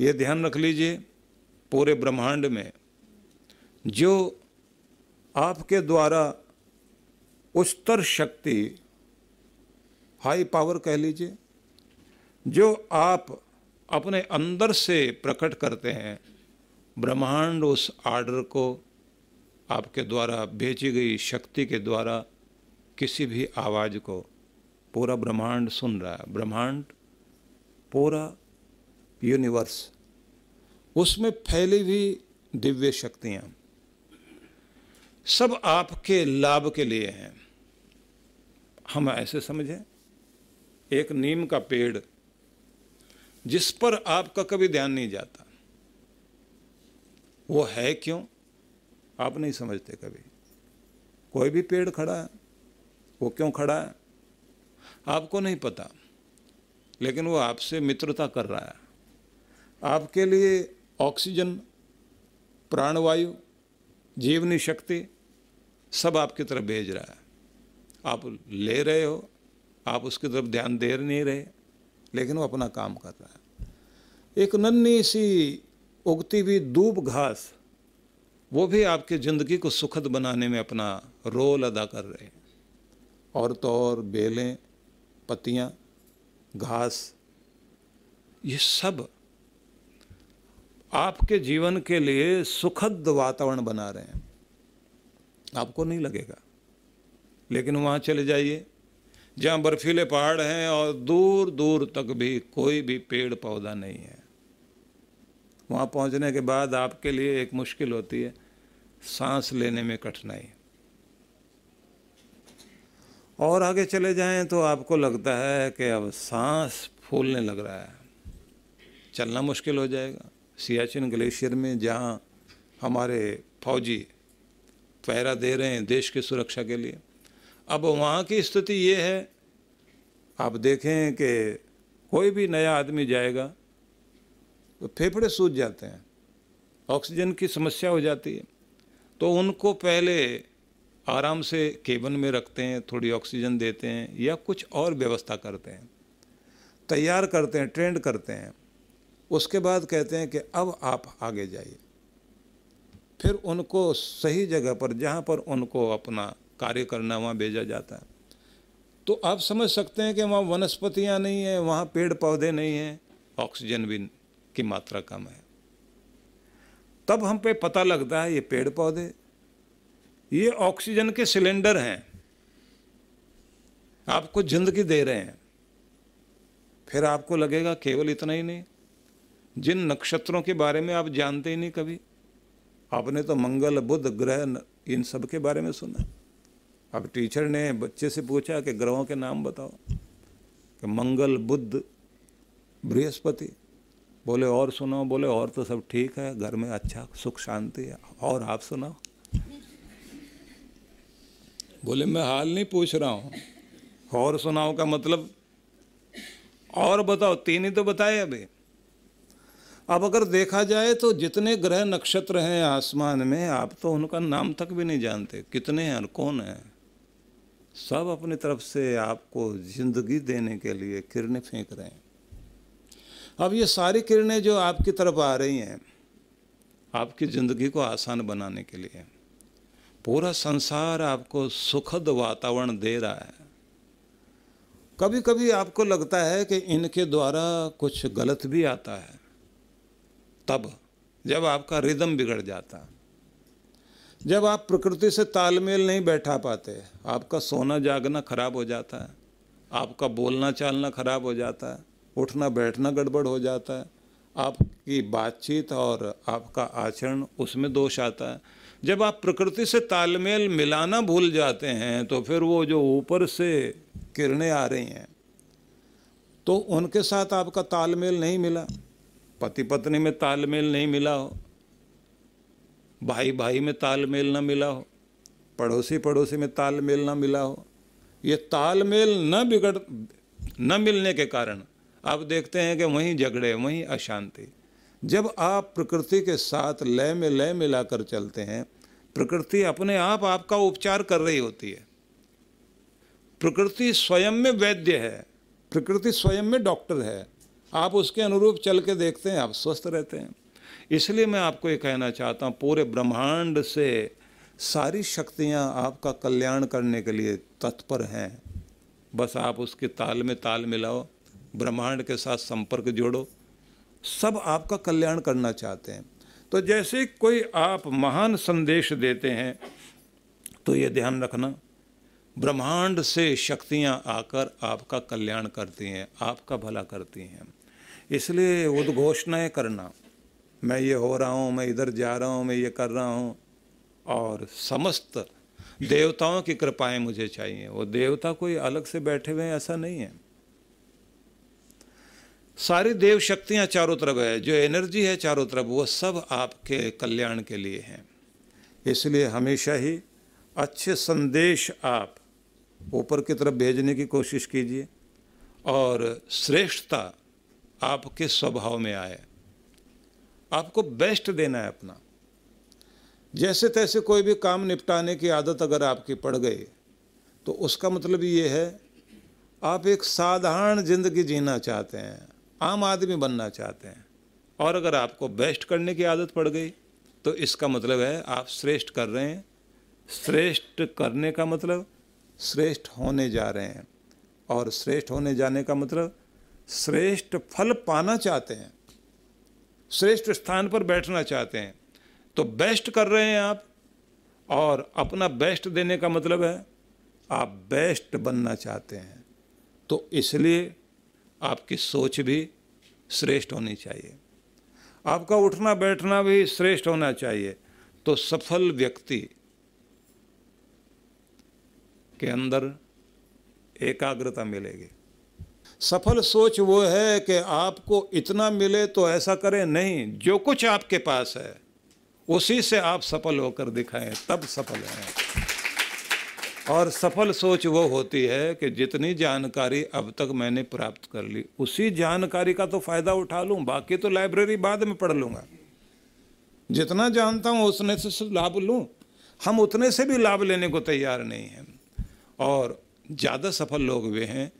ये ध्यान रख लीजिए पूरे ब्रह्मांड में, जो आपके द्वारा उच्चतर शक्ति हाई पावर कह लीजिए, जो आप अपने अंदर से प्रकट करते हैं, ब्रह्मांड उस आर्डर को आपके द्वारा, भेजी गई शक्ति के द्वारा, किसी भी आवाज़ को, पूरा ब्रह्मांड सुन रहा है। ब्रह्मांड पूरा यूनिवर्स उसमें फैली हुई दिव्य शक्तियाँ, सब आपके लाभ के लिए हैं। हम ऐसे समझें, एक नीम का पेड़, जिस पर आपका कभी ध्यान नहीं जाता, वो है क्यों? आप नहीं समझते कभी। कोई भी पेड़ खड़ा है, वो क्यों खड़ा है? आपको नहीं पता, लेकिन वो आपसे मित्रता कर रहा है। आपके लिए ऑक्सीजन, प्राणवायु, जीवनी शक्ति सब आपकी तरफ़ भेज रहा है। आप ले रहे हो, आप उसकी तरफ़ ध्यान दे नहीं रहे, लेकिन वो अपना काम कर रहा है। एक नन्ही सी उगती हुई दूब घास, वो भी आपकी ज़िंदगी को सुखद बनाने में अपना रोल अदा कर रहे हैं। और तो और बेलें, पत्तियाँ, घास, ये सब आपके जीवन के लिए सुखद वातावरण बना रहे हैं। आपको नहीं लगेगा। लेकिन वहाँ चले जाइए। जहाँ बर्फीले पहाड़ हैं और दूर दूर तक भी कोई भी पेड़ पौधा नहीं है। वहाँ पहुँचने के बाद आपके लिए एक मुश्किल होती है। सांस लेने में कठिनाई। और आगे चले जाएँ तो आपको लगता है कि अब सांस फूलने लग रहा है। चलना मुश्किल हो जाएगा। सियाचिन ग्लेशियर में, जहाँ हमारे फौजी पहरा दे रहे हैं देश की सुरक्षा के लिए। अब वहाँ की स्थिति ये है, आप देखें कि कोई भी नया आदमी जाएगा तो फेफड़े सूज जाते हैं, ऑक्सीजन की समस्या हो जाती है। तो उनको पहले आराम से केबन में रखते हैं, थोड़ी ऑक्सीजन देते हैं या कुछ और व्यवस्था करते हैं। तैयार करते हैं, ट्रेंड करते हैं। उसके बाद कहते हैं कि अब आप आगे जाइए। फिर उनको सही जगह पर, जहाँ पर उनको अपना कार्य करना, वहाँ भेजा जाता है। तो आप समझ सकते हैं कि वहाँ वनस्पतियाँ नहीं हैं, वहाँ पेड़ पौधे नहीं हैं, ऑक्सीजन भी की मात्रा कम है। तब हम पे पता लगता है ये पेड़ पौधे ये ऑक्सीजन के सिलेंडर हैं। आपको ज़िंदगी दे रहे हैं। फिर आपको लगेगा केवल इतना ही नहीं। जिन नक्षत्रों के बारे में आप जानते ही नहीं कभी? आपने तो मंगल, बुध, ग्रह इन सब के बारे में सुना। अब टीचर ने बच्चे से पूछा कि ग्रहों के नाम बताओ। कि मंगल, बुध, बृहस्पति। बोले, और सुनाओ। बोले, और तो सब ठीक है। घर में अच्छा सुख, शांति है। और आप सुनाओ? बोले, मैं हाल नहीं पूछ रहा हूँ। और सुनाओ का मतलब और बताओ। तीन ही तो बताए अभी। अब अगर देखा जाए तो जितने ग्रह नक्षत्र हैं आसमान में, आप तो उनका नाम तक भी नहीं जानते। कितने हैं और कौन है? सब अपनी तरफ़ से आपको ज़िंदगी देने के लिए किरणें फेंक रहे हैं। अब ये सारी किरणें जो आपकी तरफ़ आ रही हैं, आपकी ज़िंदगी को आसान बनाने के लिए, पूरा संसार आपको सुखद वातावरण दे रहा है। कभी कभी आपको लगता है कि इनके द्वारा कुछ गलत भी आता है। तब जब आपका रिदम बिगड़ जाता। जब आप प्रकृति से तालमेल नहीं बैठा पाते, आपका सोना जागना खराब हो जाता है, आपका बोलना चालना खराब हो जाता है, उठना बैठना गड़बड़ हो जाता है, आपकी बातचीत और आपका आचरण उसमें दोष आता है। जब आप प्रकृति से तालमेल मिलाना भूल जाते हैं तो फिर वो जो ऊपर से किरणें आ रही हैं तो उनके साथ आपका तालमेल नहीं मिला। पति पत्नी में तालमेल नहीं मिला हो भाई भाई में तालमेल ना मिला हो पड़ोसी पड़ोसी में तालमेल ना मिला हो, ये तालमेल न बिगड़, न मिलने के कारण आप देखते हैं कि वहीं झगड़े, वहीं अशांति। जब आप प्रकृति के साथ लय में लय मिलाकर चलते हैं, प्रकृति अपने आप, आपका उपचार कर रही होती है। प्रकृति स्वयं में वैद्य है, प्रकृति स्वयं में डॉक्टर है आप उसके अनुरूप चल के देखते हैं, आप स्वस्थ रहते हैं। इसलिए मैं आपको ये कहना चाहता हूँ, पूरे ब्रह्मांड से सारी शक्तियाँ आपका कल्याण करने के लिए तत्पर हैं। बस आप उसके ताल में ताल मिलाओ, ब्रह्मांड के साथ संपर्क जोड़ो, सब आपका कल्याण करना चाहते हैं। तो जैसे कोई आप महान संदेश देते हैं तो ये ध्यान रखना, ब्रह्मांड से शक्तियाँ आकर आपका कल्याण करती हैं, आपका भला करती हैं। इसलिए उद्घोषणाएँ करना। मैं ये हो रहा हूँ, मैं इधर जा रहा हूँ, मैं ये कर रहा हूँ। और समस्त देवताओं की कृपाएँ मुझे चाहिए। वो देवता कोई अलग से बैठे हुए हैं, ऐसा नहीं है। सारी देव शक्तियाँ चारों तरफ़ है, जो एनर्जी है चारों तरफ़, वो सब आपके कल्याण के लिए हैं। इसलिए हमेशा ही अच्छे संदेश आप ऊपर की तरफ़ भेजने की कोशिश कीजिए। और श्रेष्ठता आपके स्वभाव में आए। आपको बेस्ट देना है अपना। जैसे तैसे कोई भी काम निपटाने की आदत अगर आपकी पड़ गई तो उसका मतलब ये है, आप एक साधारण ज़िंदगी जीना चाहते हैं, आम आदमी बनना चाहते हैं। और अगर आपको बेस्ट करने की आदत पड़ गई तो इसका मतलब है आप श्रेष्ठ कर रहे हैं। श्रेष्ठ करने का मतलब श्रेष्ठ होने जा रहे हैं। और श्रेष्ठ होने जाने का मतलब श्रेष्ठ फल पाना चाहते हैं, श्रेष्ठ स्थान पर बैठना चाहते हैं तो बेस्ट कर रहे हैं आप, और अपना बेस्ट देने का मतलब है, आप बेस्ट बनना चाहते हैं तो इसलिए आपकी सोच भी श्रेष्ठ होनी चाहिए। आपका उठना बैठना भी श्रेष्ठ होना चाहिए तो सफल व्यक्ति के अंदर एकाग्रता मिलेगी। सफल सोच वो है कि आपको इतना मिले तो ऐसा करें। नहीं, जो कुछ आपके पास है, उसी से आप सफल होकर दिखाएँ, तब सफल हैं। और सफल सोच वो होती है कि जितनी जानकारी अब तक मैंने प्राप्त कर ली, उसी जानकारी का तो फ़ायदा उठा लूँ, बाकी तो लाइब्रेरी बाद में पढ़ लूँगा। जितना जानता हूँ, उसने से लाभ लूँ। हम उतने से भी लाभ लेने को तैयार नहीं हैं। और ज़्यादा सफल लोग वे हैं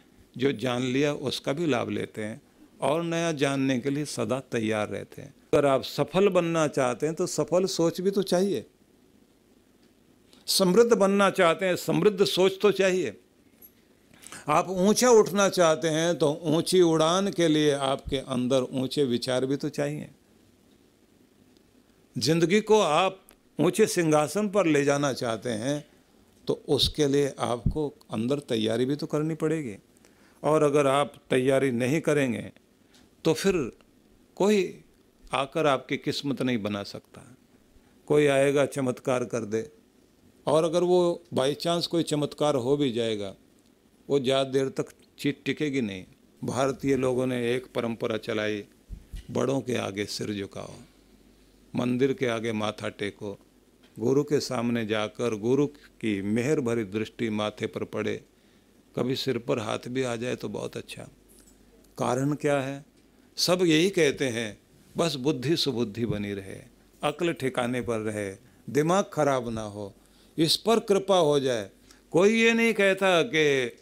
जो जान लिया उसका भी लाभ लेते हैं और नया जानने के लिए सदा तैयार रहते हैं। अगर आप सफल बनना चाहते हैं तो सफल सोच भी तो चाहिए। समृद्ध बनना चाहते हैं, समृद्ध सोच तो चाहिए। आप ऊँचा उठना चाहते हैं तो ऊँची उड़ान के लिए आपके अंदर ऊँचे विचार भी तो चाहिए। ज़िंदगी को आप ऊँचे सिंहासन पर ले जाना चाहते हैं तो उसके लिए आपको अंदर तैयारी भी तो करनी पड़ेगी। और अगर आप तैयारी नहीं करेंगे तो फिर कोई आकर आपकी किस्मत नहीं बना सकता। कोई आएगा चमत्कार कर दे, और अगर वो बाई चांस कोई चमत्कार हो भी जाएगा, वो ज़्यादा देर तक चीट टिकेगी नहीं। भारतीय लोगों ने एक परंपरा चलाई, बड़ों के आगे सिर झुकाओ, मंदिर के आगे माथा टेको, गुरु के सामने जाकर गुरु की मेहर भरी दृष्टि माथे पर पड़े कभी सिर पर हाथ भी आ जाए तो बहुत अच्छा। कारण क्या है? सब यही कहते हैं, बस बुद्धि सुबुद्धि बनी रहे, अक्ल ठिकाने पर रहे, दिमाग खराब ना हो, इस पर कृपा हो जाए। कोई ये नहीं कहता कि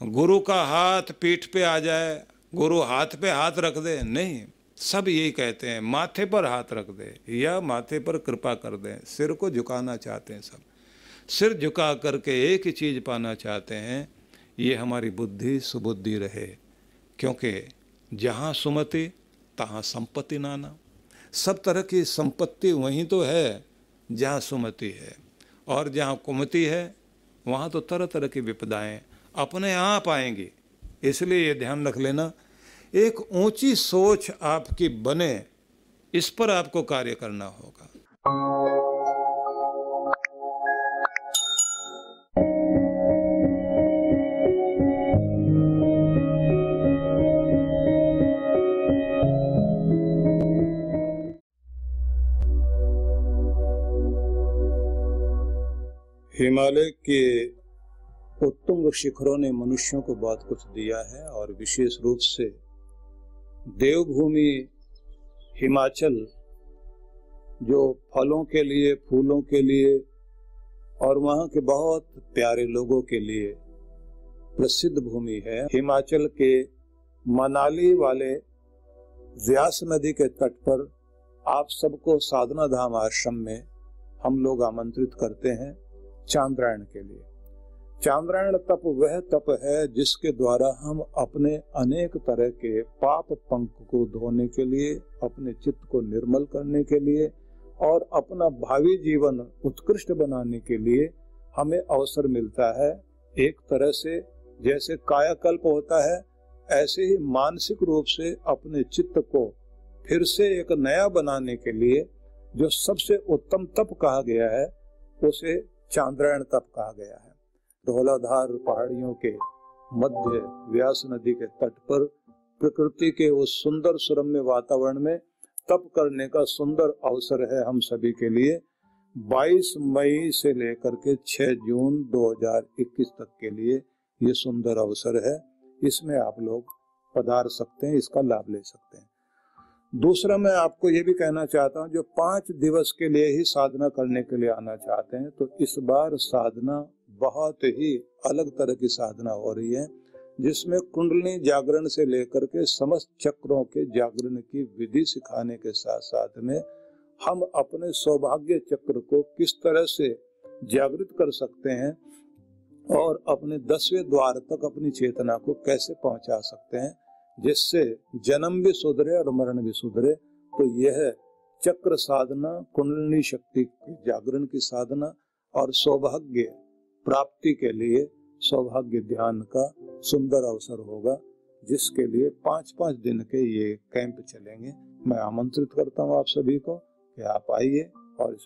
गुरु का हाथ पीठ पे आ जाए, गुरु हाथ पे हाथ रख दे। नहीं, सब यही कहते हैं, माथे पर हाथ रख दे या माथे पर कृपा कर दें। सिर को झुकाना चाहते हैं सब। सिर झुका करके एक ही चीज़ पाना चाहते हैं ये हमारी बुद्धि सुबुद्धि रहे। क्योंकि जहाँ सुमति, तहाँ संपत्ति नाना। सब तरह की संपत्ति वहीं तो है, जहाँ सुमति है। और जहाँ कुमति है, वहाँ तो तरह तरह की विपदाएँ अपने आप आएँगी। इसलिए ये ध्यान रख लेना, एक ऊँची सोच आपकी बने, इस पर आपको कार्य करना होगा। हिमालय के उत्तुंग शिखरों ने मनुष्यों को बहुत कुछ दिया है और विशेष रूप से देवभूमि हिमाचल, जो फलों के लिए, फूलों के लिए और वहाँ के बहुत प्यारे लोगों के लिए प्रसिद्ध भूमि है। हिमाचल के मनाली वाले व्यास नदी के तट पर आप सबको साधना धाम आश्रम में हम लोग आमंत्रित करते हैं। चांद्रायण के लिए। चांद्रायण तप वह तप है जिसके द्वारा हम अपने अनेक तरह के पाप पंख को धोने के लिए, अपने चित्त को निर्मल करने के लिए और अपना भावी जीवन उत्कृष्ट बनाने के लिए हमें अवसर मिलता है। एक तरह से जैसे कायाकल्प होता है, ऐसे ही मानसिक रूप से अपने चित्त को फिर से एक नया बनाने के लिए जो सबसे उत्तम तप कहा गया है, उसे चांद्रायण तप कहा गया है। धौलाधार पहाड़ियों के मध्य व्यास नदी के तट पर प्रकृति के उस सुंदर सुरम्य वातावरण में तप करने का सुंदर अवसर है हम सभी के लिए। 22 मई से लेकर के 6 जून 2021 तक के लिए ये सुंदर अवसर है। इसमें आप लोग पधार सकते हैं, इसका लाभ ले सकते हैं। दूसरा मैं आपको ये भी कहना चाहता हूँ, जो पाँच दिवस के लिए ही साधना करने के लिए आना चाहते हैं तो इस बार साधना बहुत ही अलग तरह की साधना हो रही है, जिसमें कुंडली जागरण से लेकर के समस्त चक्रों के जागरण की विधि सिखाने के साथ साथ में हम अपने सौभाग्य चक्र को किस तरह से जागृत कर सकते हैं और अपने दसवें द्वार तक अपनी चेतना को कैसे पहुँचा सकते हैं जिससे जन्म भी सुधरे और मरण भी सुधरे तो यह चक्र साधना कुंडली शक्ति की जागरण की साधना और सौभाग्य प्राप्ति के लिए सौभाग्य ध्यान का सुंदर अवसर होगा, जिसके लिए पाँच पाँच दिन के ये कैंप चलेंगे। मैं आमंत्रित करता हूँ आप सभी को कि आप आइए और इस